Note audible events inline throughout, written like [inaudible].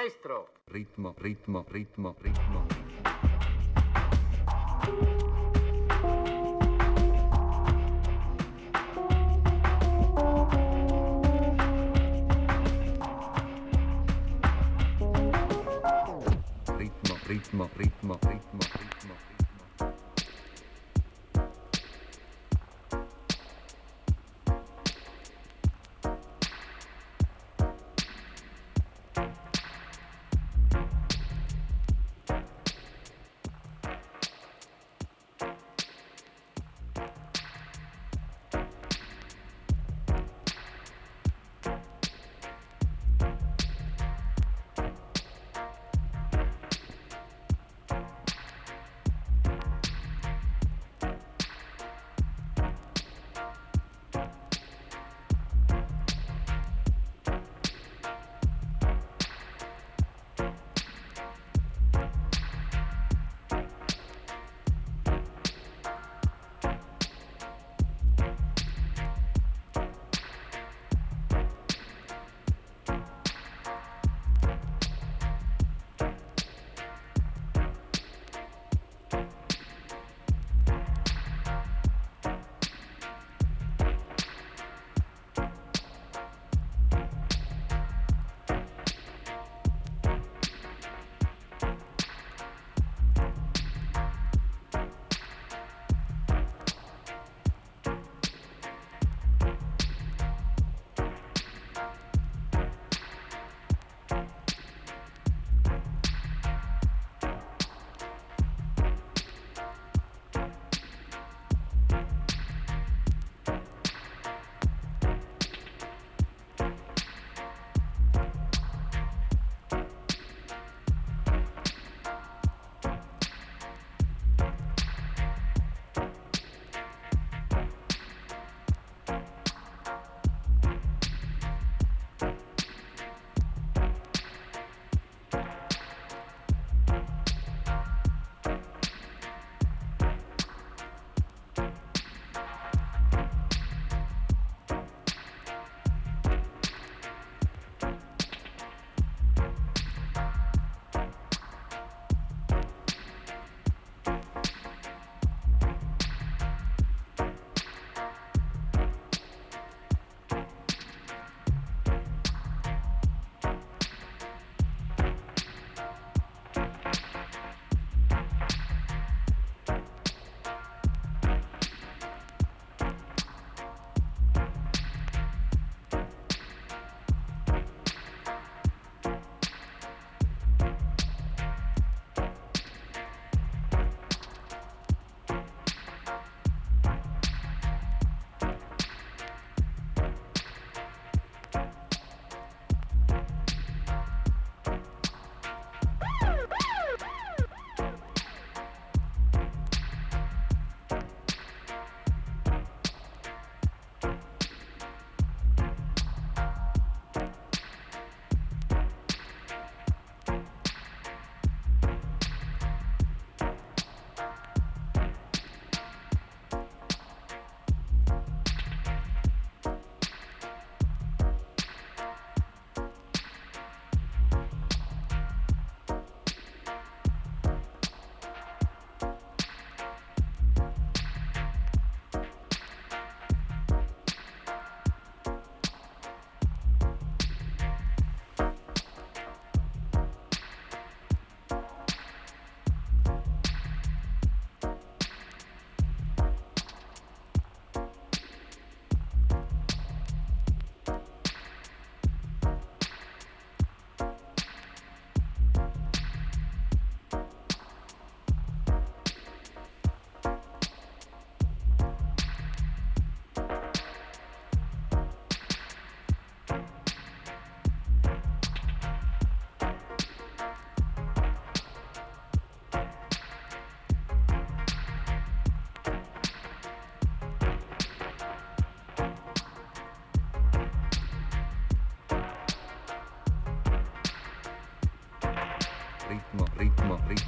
Maestro. Ritmo, ritmo, ritmo, ritmo. Ritmo, ritmo, ritmo, ritmo, ritmo.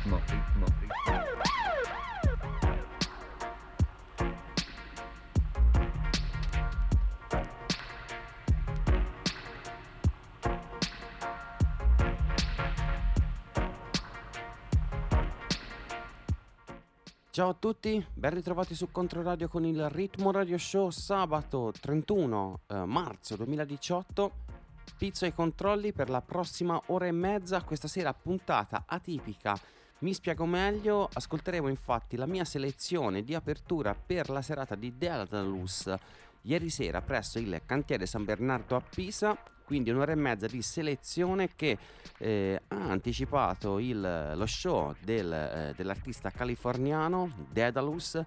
ritmo, ritmo. Ciao a tutti, ben ritrovati su Controradio con il Ritmo Radio Show sabato 31 eh, marzo 2018. Pizzo ai controlli per la prossima ora e mezza, questa sera puntata atipica mi spiego meglio, ascolteremo infatti la mia selezione di apertura per la serata di Daedalus ieri sera presso il cantiere San Bernardo a Pisa quindi un'ora e mezza di selezione che eh, ha anticipato il, lo show del, eh, dell'artista californiano Daedalus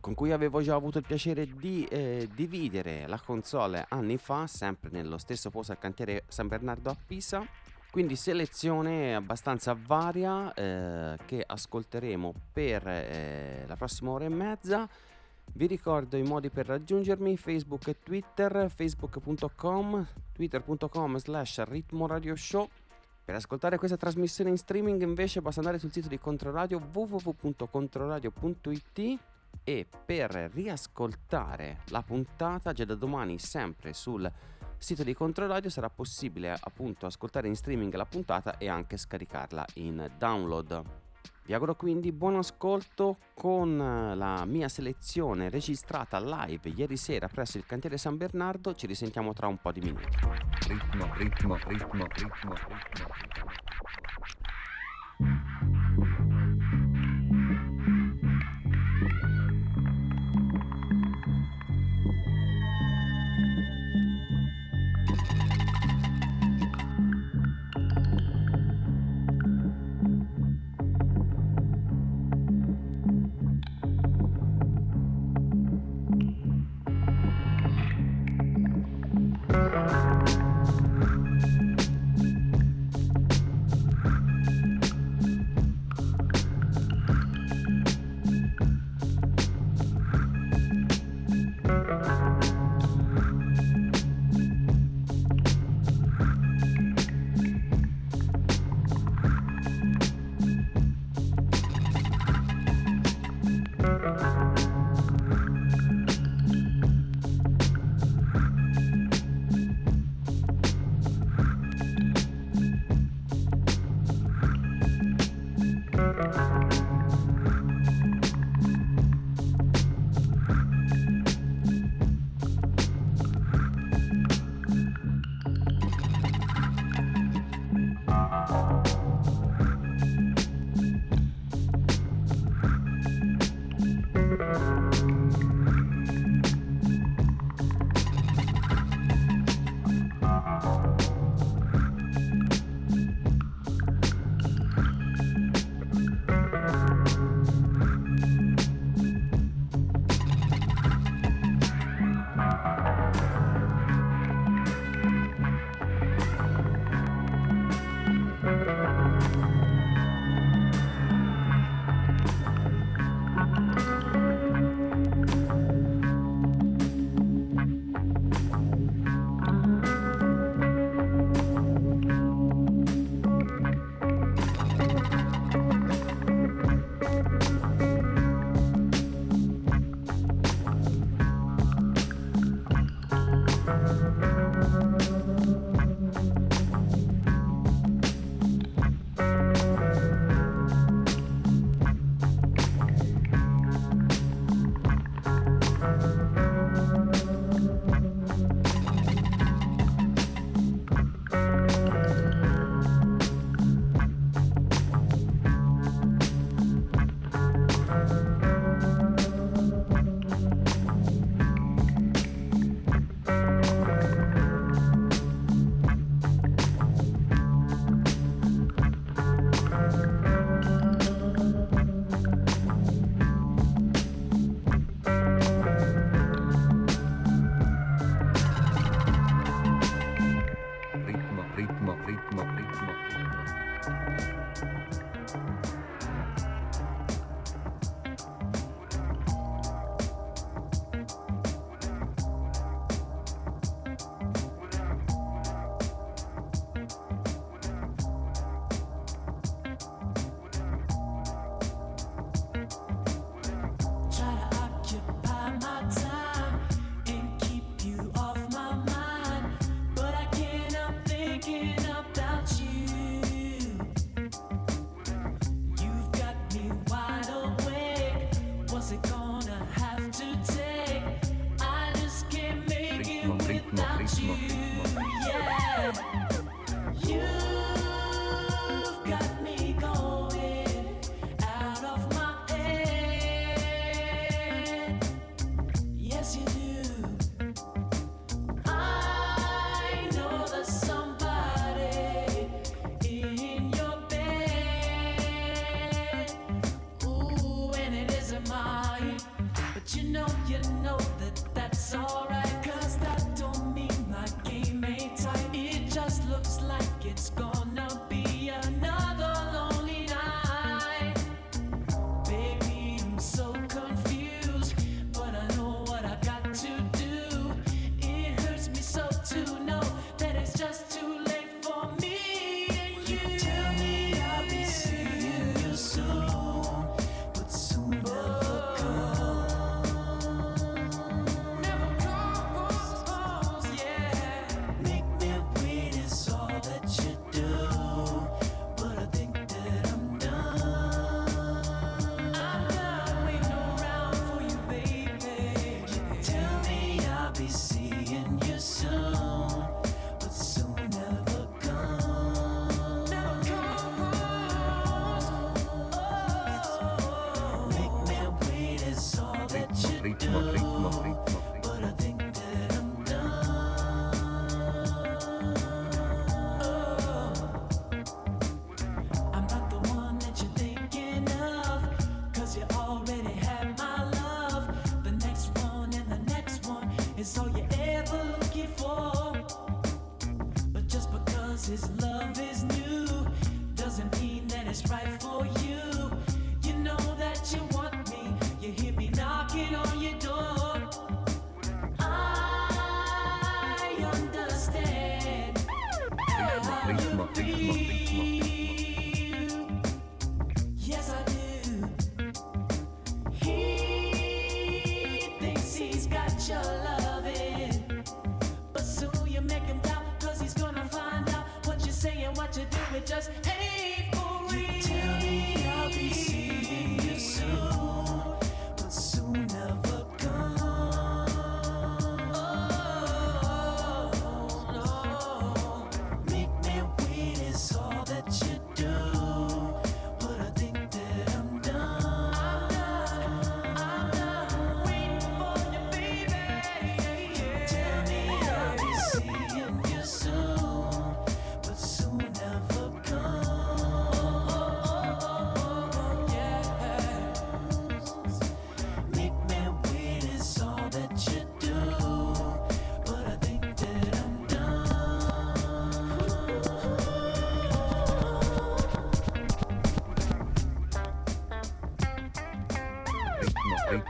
con cui avevo già avuto il piacere di eh, dividere la console anni fa, sempre nello stesso posto al cantiere San Bernardo a Pisa. Quindi selezione abbastanza varia eh, che ascolteremo per eh, la prossima ora e mezza. Vi ricordo i modi per raggiungermi, Facebook e Twitter, facebook.com, twitter.com slash ritmo radio show. Per ascoltare questa trasmissione in streaming invece basta andare sul sito di Controradio www.controradio.it e per riascoltare la puntata già da domani sempre sul sito di Controradio sarà possibile appunto ascoltare in streaming la puntata e anche scaricarla in download. Vi auguro quindi buon ascolto con la mia selezione registrata live ieri sera presso il cantiere San Bernardo. Ci risentiamo tra un po' di minuti. Ritmo, ritmo, ritmo, ritmo, ritmo. we just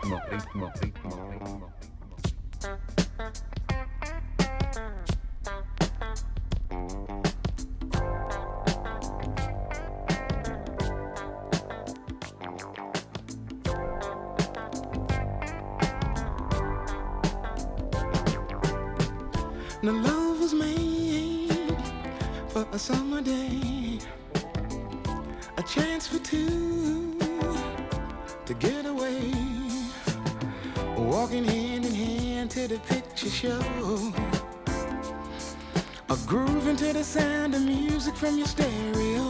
ritmo, ritmo. the show. A groove into the sound of music from your stereo.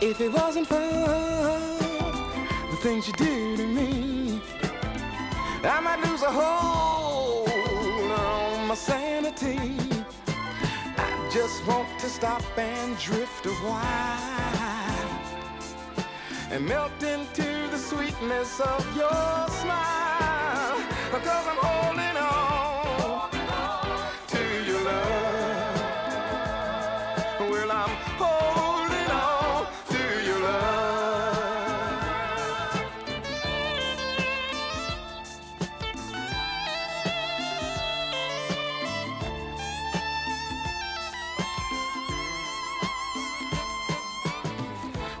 If it wasn't for the things you do to me, I might lose a hold on my sanity. I just want to stop and drift a while and melt into the sweetness of your smile because I'm holding on to your love. Well, I'm holding on to your love.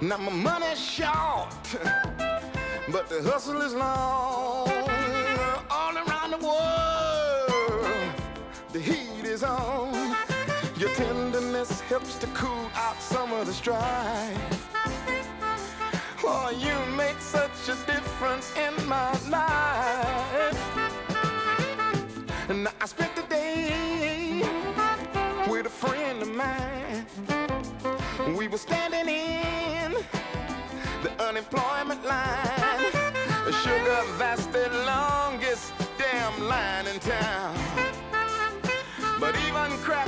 Now my money's short, [laughs] but the hustle is long. Your tenderness helps to cool out some of the strife. Oh, you make such a difference in my life. And I spent the day with a friend of mine. We were standing in the unemployment line. Sugar, that's the longest damn line in town. But even crack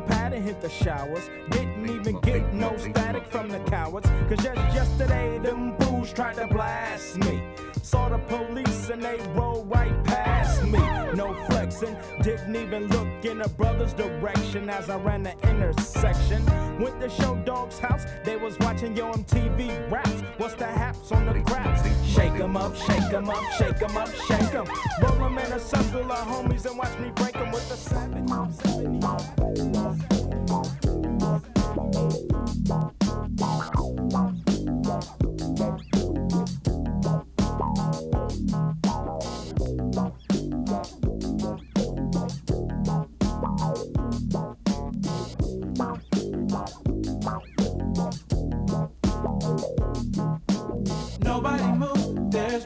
The pad and hit the showers. Didn't even get no static from the cowards. Cause just yesterday, them fools tried to blast me. Saw the police and they rolled right past me. No flexing, didn't even look in a brother's direction as I ran the intersection. Went to Short Dog's house, they was watching Yo MTV raps. What's the haps on the craps? Shake 'em up, shake 'em up, shake 'em up, shake 'em. Roll 'em in a circle of homies and watch me break 'em with the seven.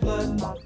Blood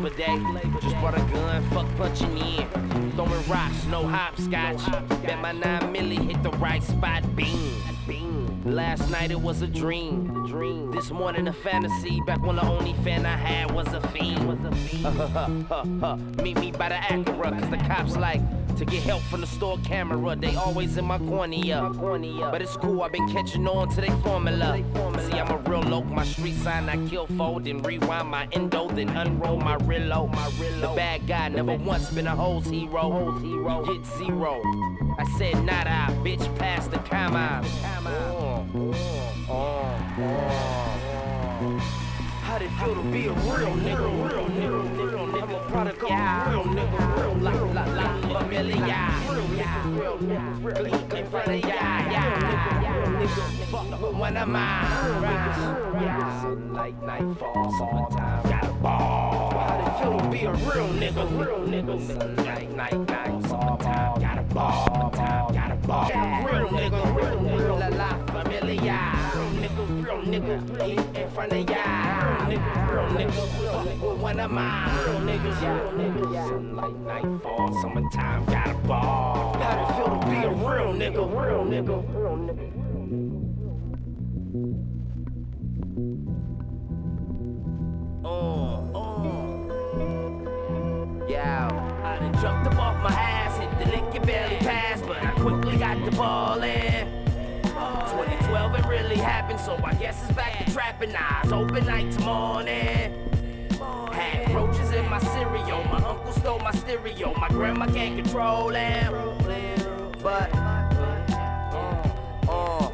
Labor Day. Just brought a gun, fuck punching in. Throwing rocks, no hopscotch. Bet my 9 milli hit the right spot, beam. Last night it was a dream. Dream. This morning a fantasy. Back when the only fan I had was a fiend. Meet me by the Acura, cause the cops like to get help from the store camera. They always in my cornea. But it's cool, I've been catching on to their formula. I'm a real loc, my street sign I kill fold, then rewind my endo, then unroll my reload. My reload. The bad guy, never once been a hoes hero. You get zero. I said nada, bitch, pass the comma. Oh, oh, oh. How'd it feel to be a real nigga? Real nigga, real nigga. I'm a product of a real nigga. Real la la la familia. Real nigga, real nigga. Clean in front of ya. Yeah, real nigga. Fuck one of mine. Yeah, like nightfall, summertime. Got a ball. How'd it feel to be a real nigga? Real nigga. Night, night, night, summertime. Got a ball. Summertime. Got a ball. Real nigga, real nigga. La la familia. Real nigga, real nigga. Clean in front of ya. Real nigga, real nigga. Fuck with one of mine. Real niggas, real niggas. Like nightfall, summertime. Got a ball. How'd it feel to be a real nigga? Real nigga, real nigga. Oh, oh. Yeah, I jumped up off my ass, hit the lick and barely passed, but I quickly got the ball in. 2012 it really happened, so I guess it's back to trapping. Eyes open night to morning. Had roaches in my cereal, my uncle stole my stereo, my grandma can't control him. But uh, uh,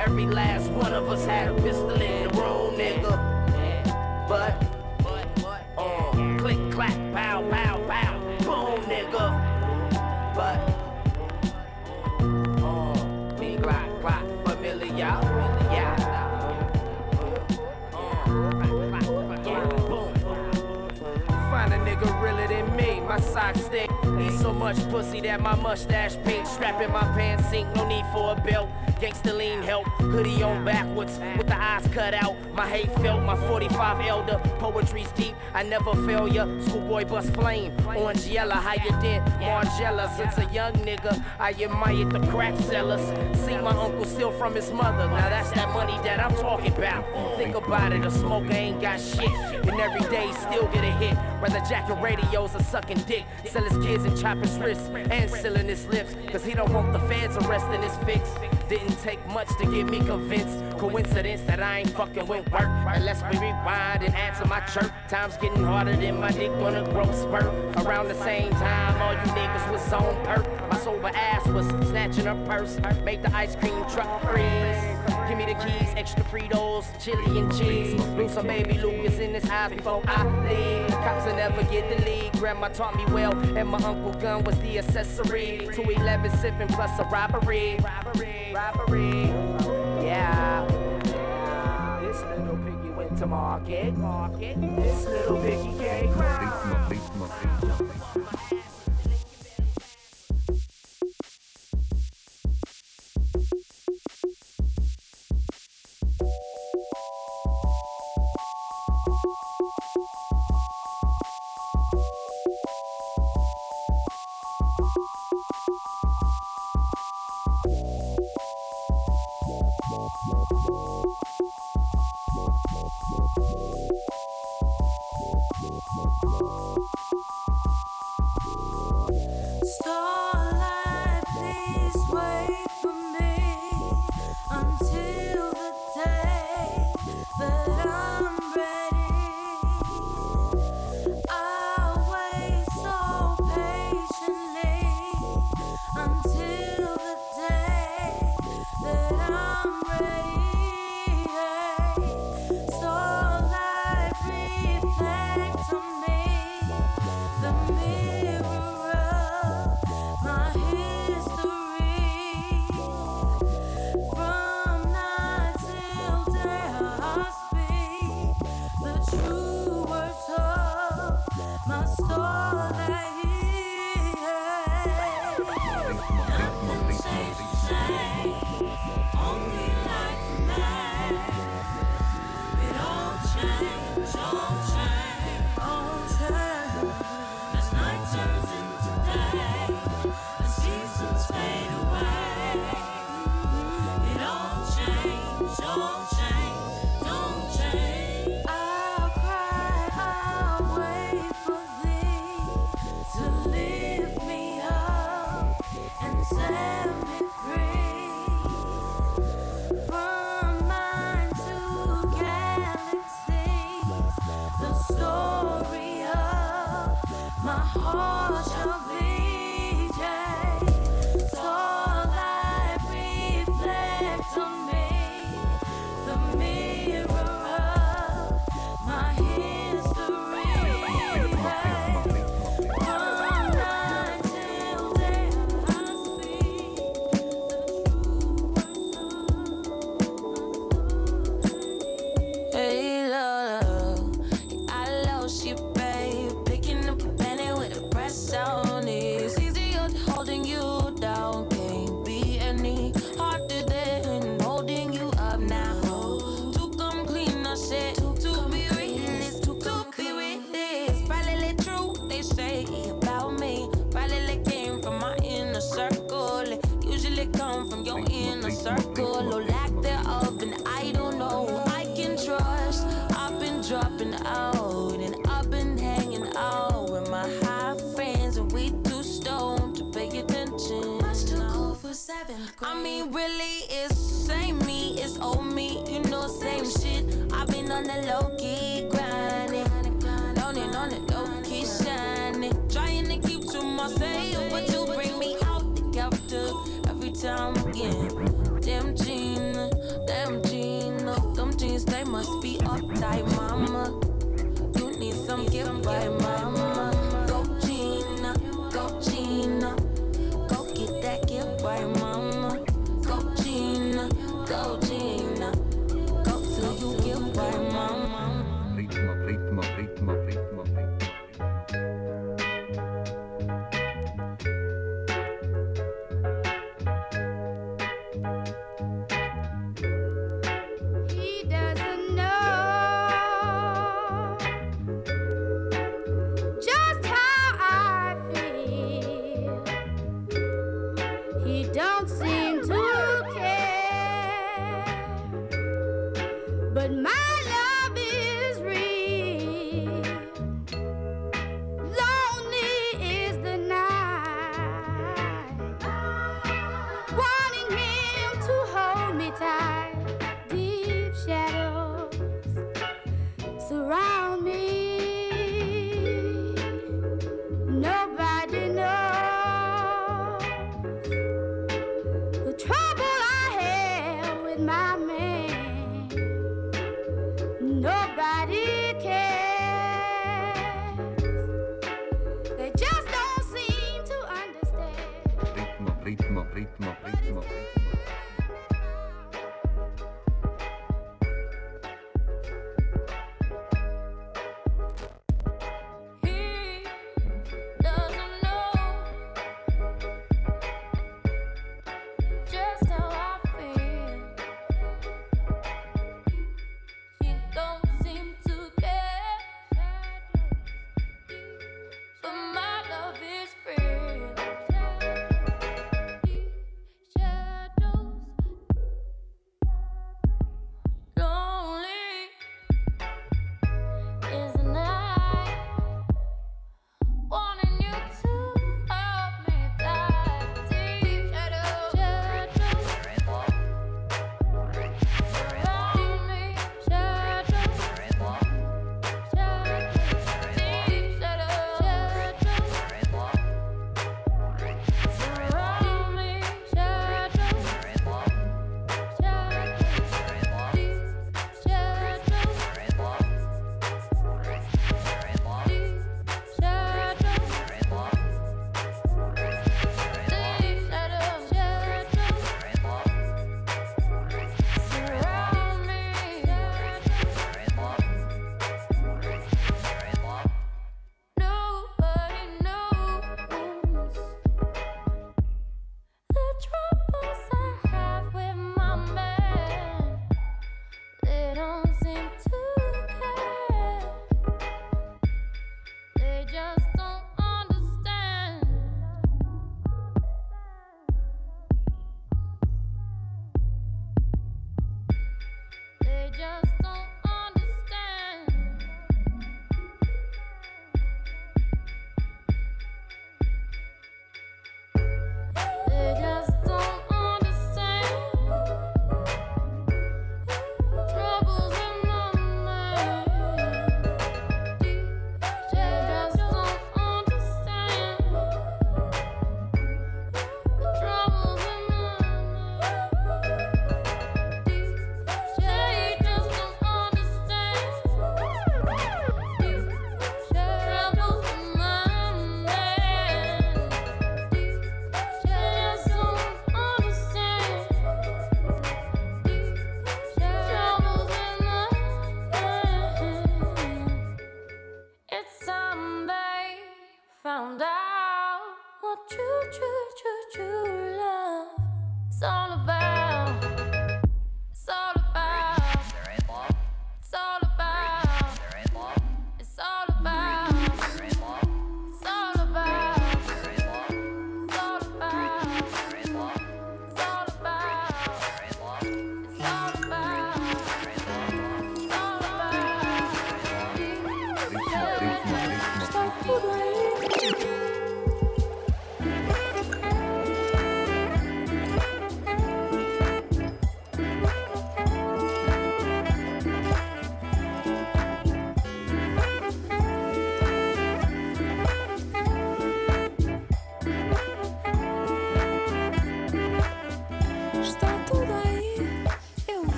every last one of us had a pistol in the room, nigga. But uh, click, clap, pow, pow, pow, boom, nigga. But uh, me, clap, clap, familiar, yeah. Find a nigga realer than me, my socks stick. Need so much pussy that my mustache pink. Strapping my pants sink, no need for a belt. Gangsta lean help, hoodie on backwards, with the eyes cut out. My hate felt, my 45 elder. Poetry's deep, I never fail ya. Schoolboy bust flame, orange yellow, higher than Margella. Since a young nigga, I admired the crack sellers. See my uncle steal from his mother. Now that's that money that I'm talking about. Think about it, a smoker ain't got shit. And every day still get a hit. Rather jacking radios or sucking dick. Sell his kids and chop his wrists and sealing his lips. Cause he don't want the feds arresting his fix. Didn't take much to get me convinced. Coincidence that I ain't fucking with work. Unless we rewind and answer my chirp. Time's getting harder than my dick on a growth spurt. Around the same time, all you niggas was on perp. My sober ass was snatching a purse. Make the ice cream truck freeze. Give me the keys, extra Fritos, chili and cheese. Lose some baby Lucas in his eyes before I leave. Cops will never get the lead. Grandma taught me well, and my uncle gun was the accessory. 211 sipping plus a robbery. Robbery, robbery. Yeah. This little piggy went to market. Market. This little piggy came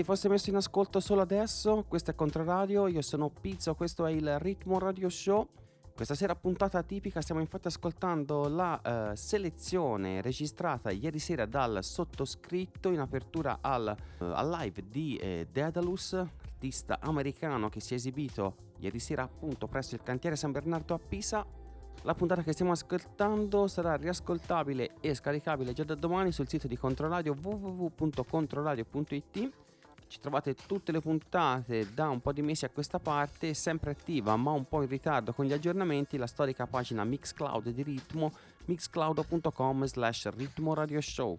si fosse messo in ascolto solo adesso, questo è Controradio, io sono Pizzo, questo è il Ritmo Radio Show. Questa sera puntata tipica stiamo infatti ascoltando la eh, selezione registrata ieri sera dal sottoscritto in apertura al, eh, al live di eh, Daedalus, artista americano che si è esibito ieri sera appunto presso il cantiere San Bernardo a Pisa. La puntata che stiamo ascoltando sarà riascoltabile e scaricabile già da domani sul sito di Controradio www.controradio.it. Ci trovate tutte le puntate da un po' di mesi a questa parte, sempre attiva ma un po' in ritardo con gli aggiornamenti, la storica pagina Mixcloud di Ritmo, mixcloud.com slash ritmo radio show.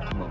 ritmo, ritmo,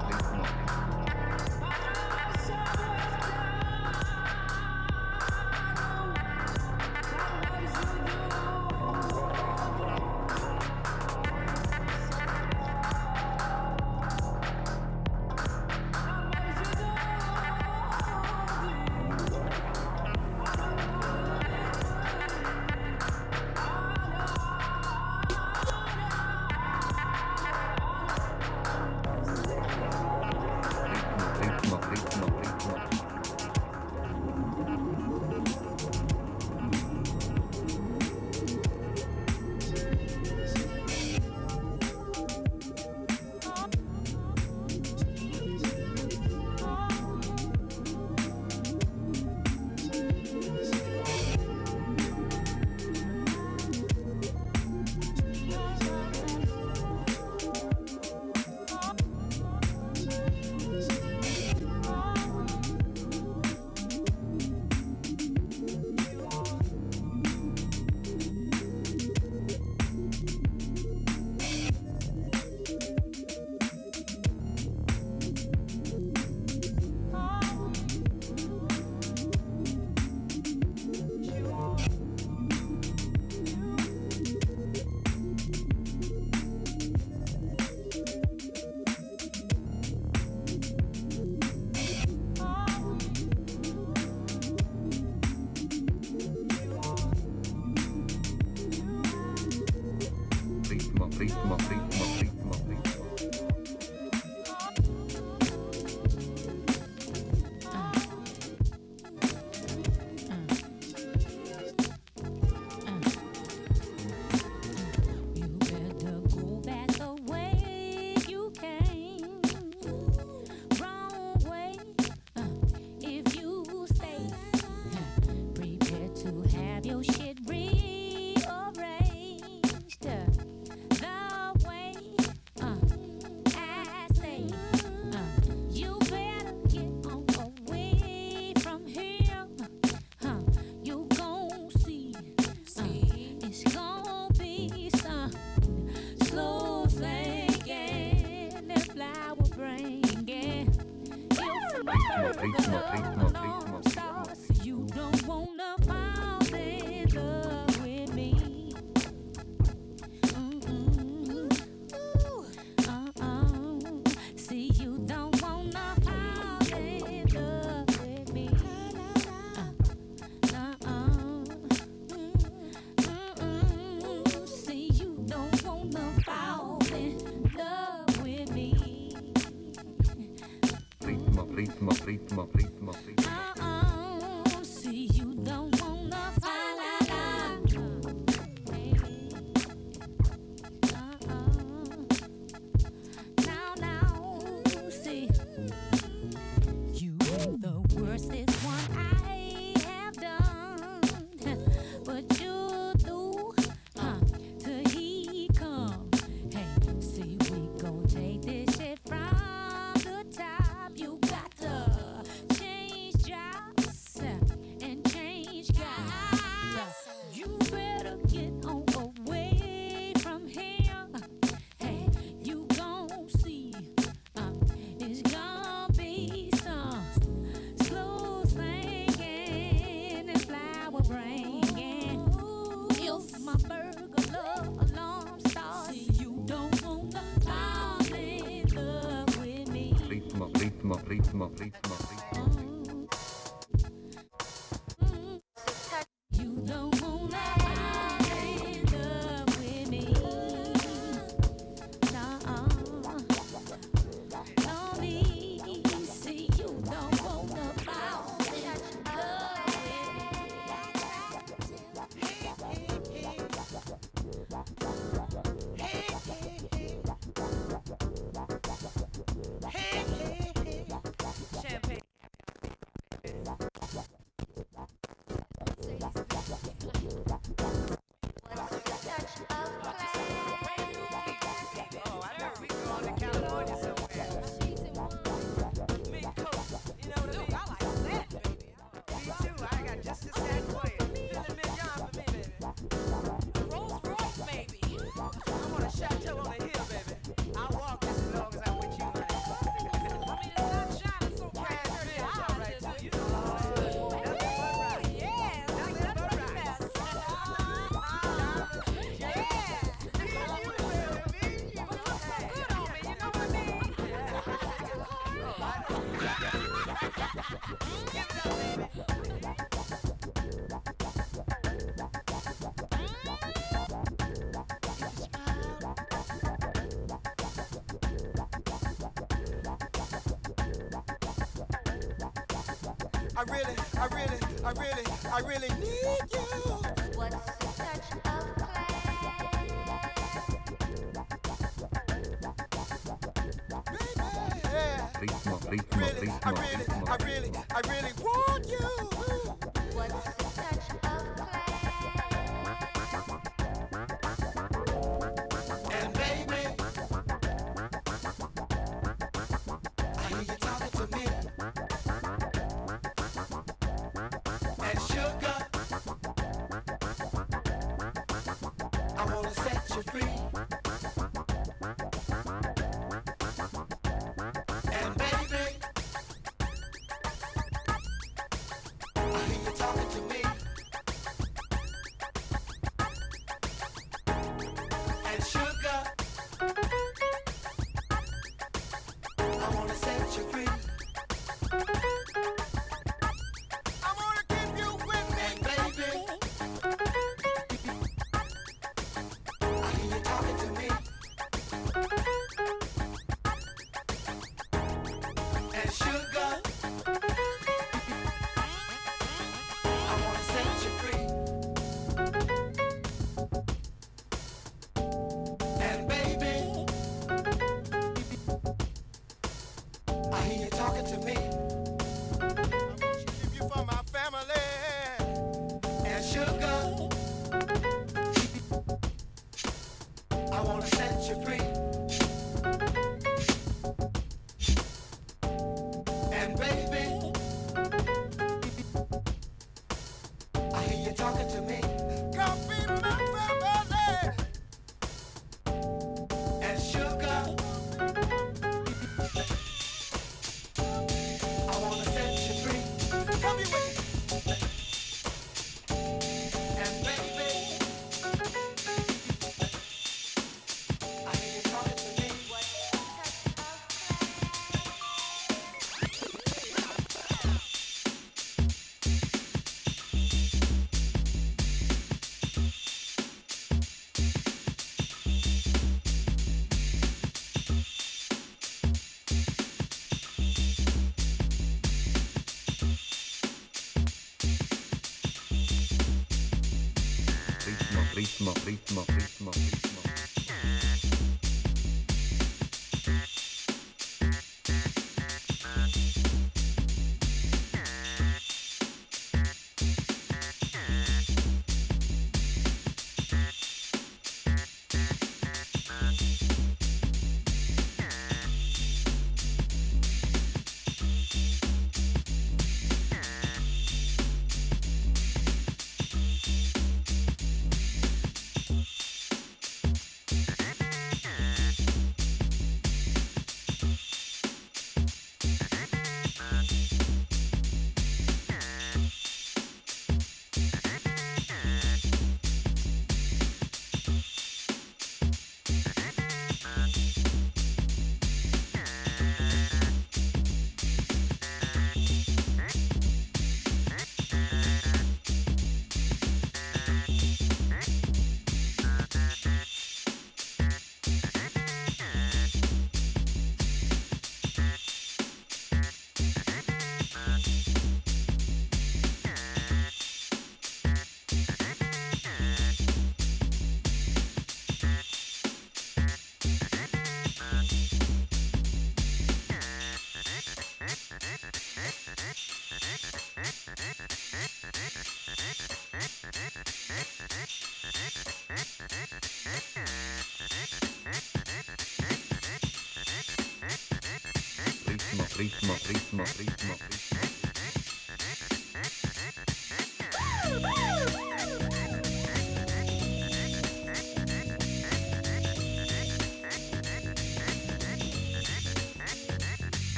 I really, I really, I really, I really need you. Rhythmus, Rhythmus, Rhythmus, Rhythmus.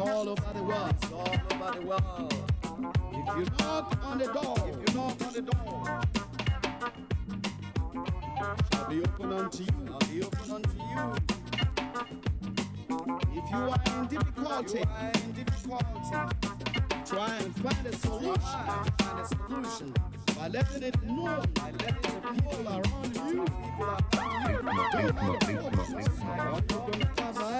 All over the world. It's all over the world. If you knock on the door, if you knock on the door, shall be open unto you. Shall be open unto you. If you are in difficulty, you are in difficulty. Try and find a solution. Find a solution by letting it know. By letting the people around you. People around you. Are you gonna cover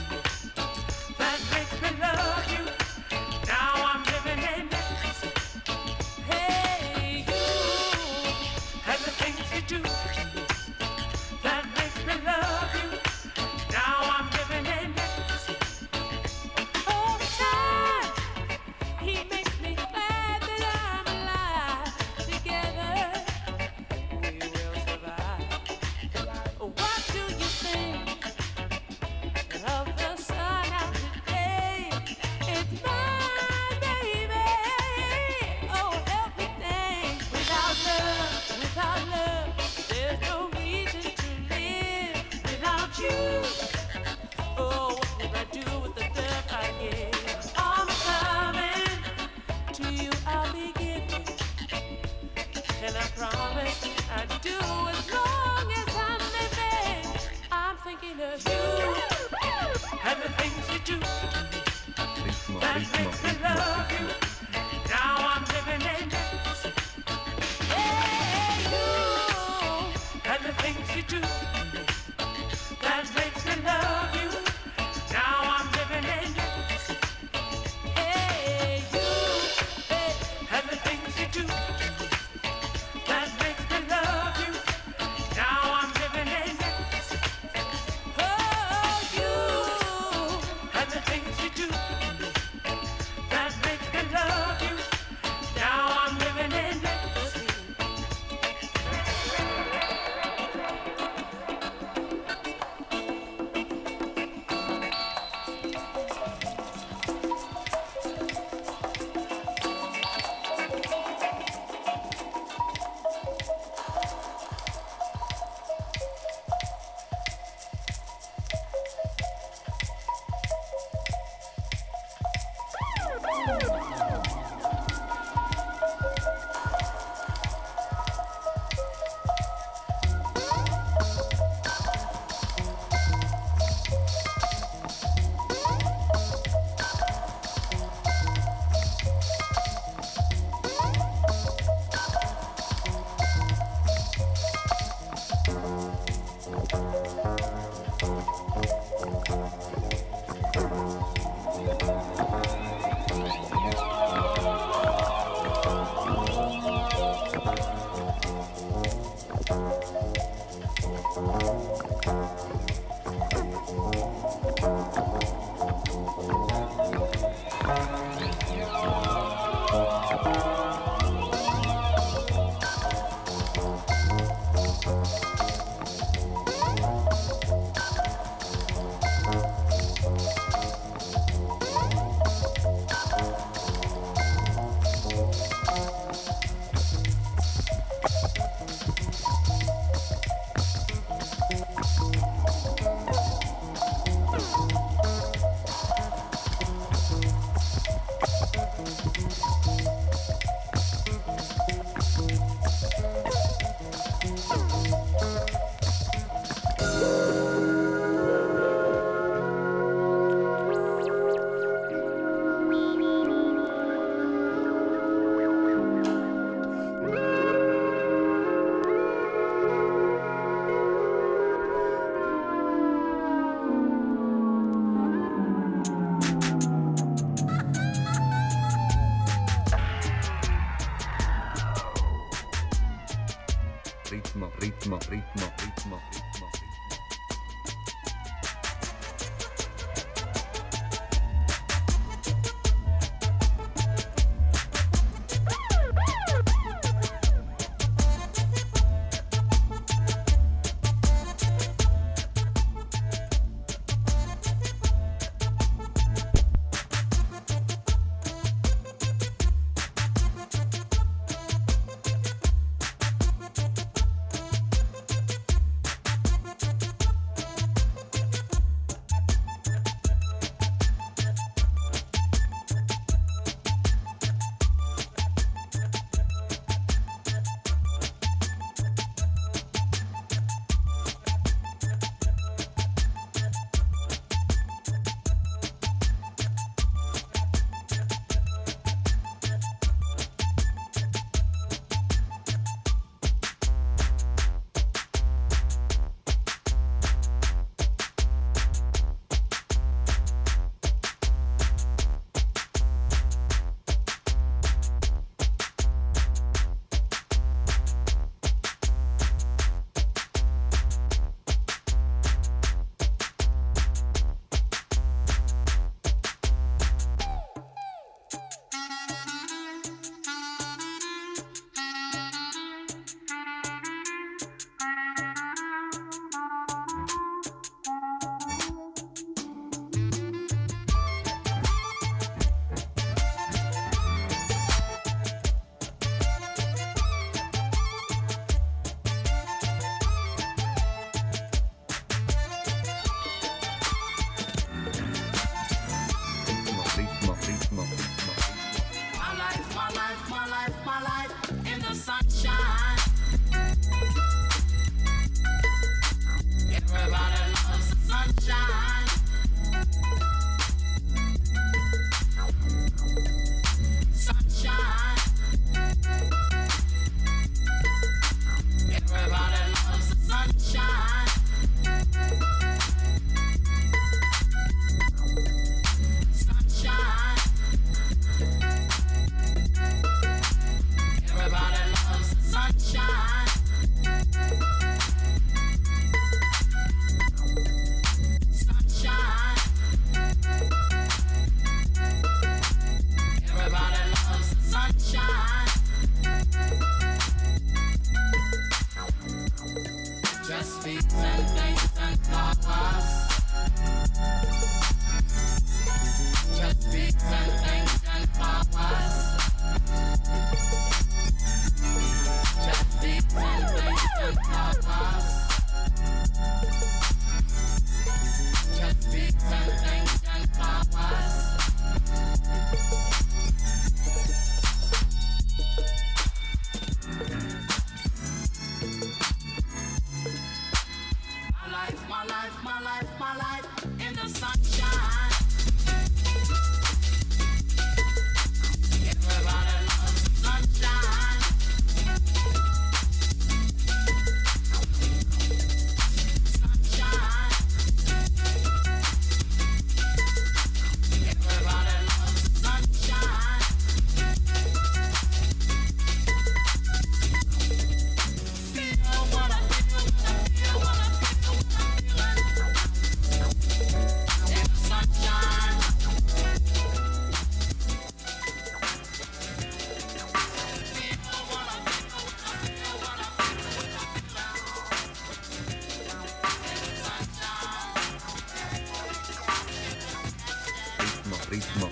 ritmo,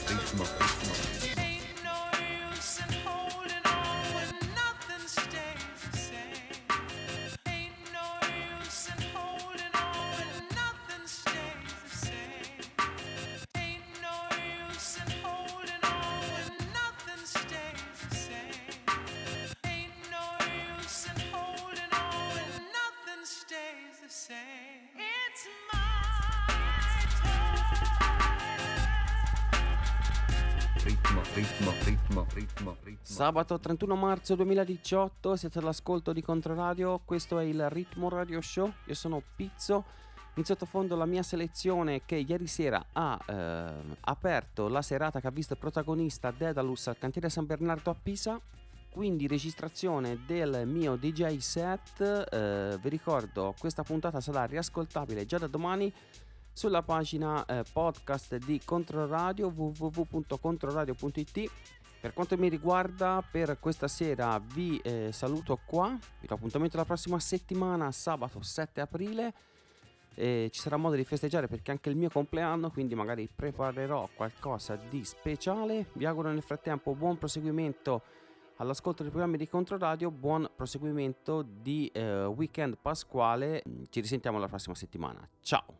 ritmo, ritmo. Sabato 31 marzo 2018, siete all'ascolto di Controradio, questo è il Ritmo Radio Show, io sono Pizzo, in sottofondo la mia selezione che ieri sera ha ehm, aperto la serata che ha visto protagonista Dedalus al cantiere San Bernardo a Pisa, quindi registrazione del mio DJ set, eh, vi ricordo questa puntata sarà riascoltabile già da domani sulla pagina eh, podcast di Controradio www.controradio.it per quanto mi riguarda per questa sera vi eh, saluto qua. Vi do appuntamento la prossima settimana sabato 7 aprile. Eh, ci sarà modo di festeggiare perché è anche il mio compleanno quindi magari preparerò qualcosa di speciale. Vi auguro nel frattempo buon proseguimento all'ascolto dei programmi di Controradio buon proseguimento di eh, weekend pasquale. Ci risentiamo la prossima settimana. Ciao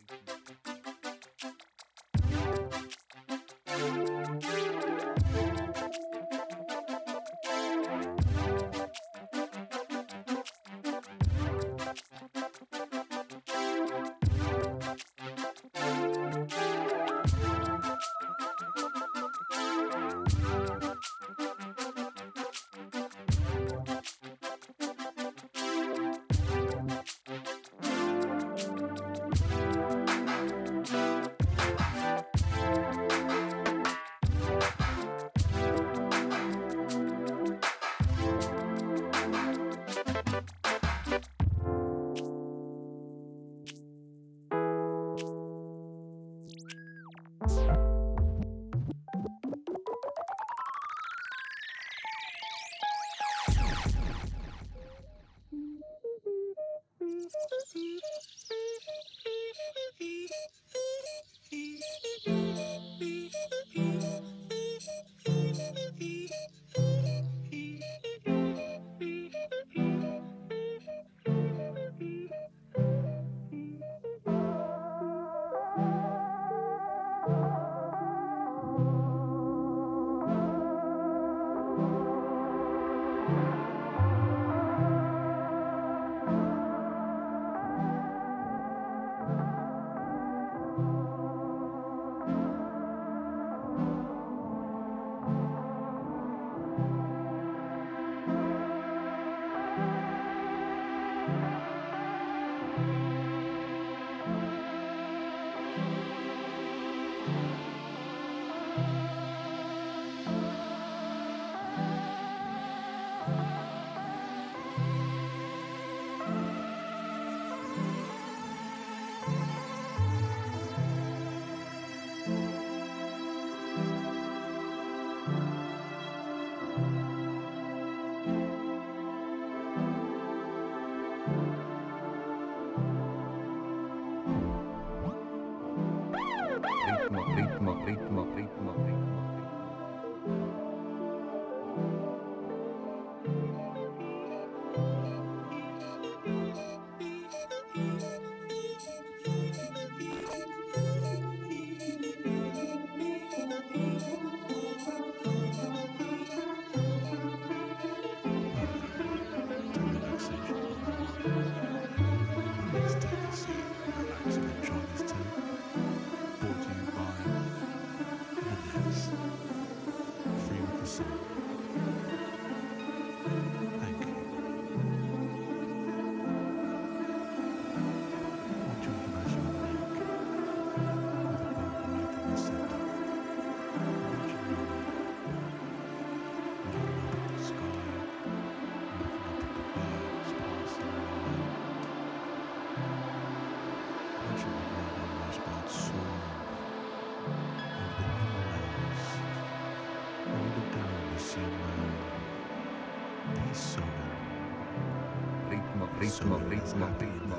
ritmo, ritmo, ritmo.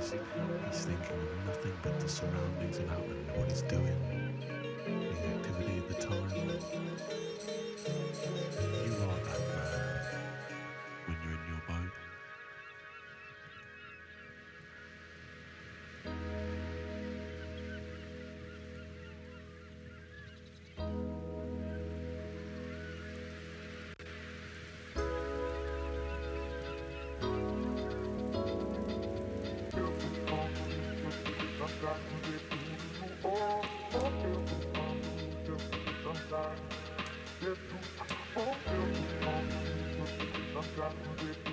He's thinking of nothing but the surroundings about him what he's doing, the activity at the time. You are that man. got to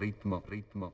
ritmo, ritmo,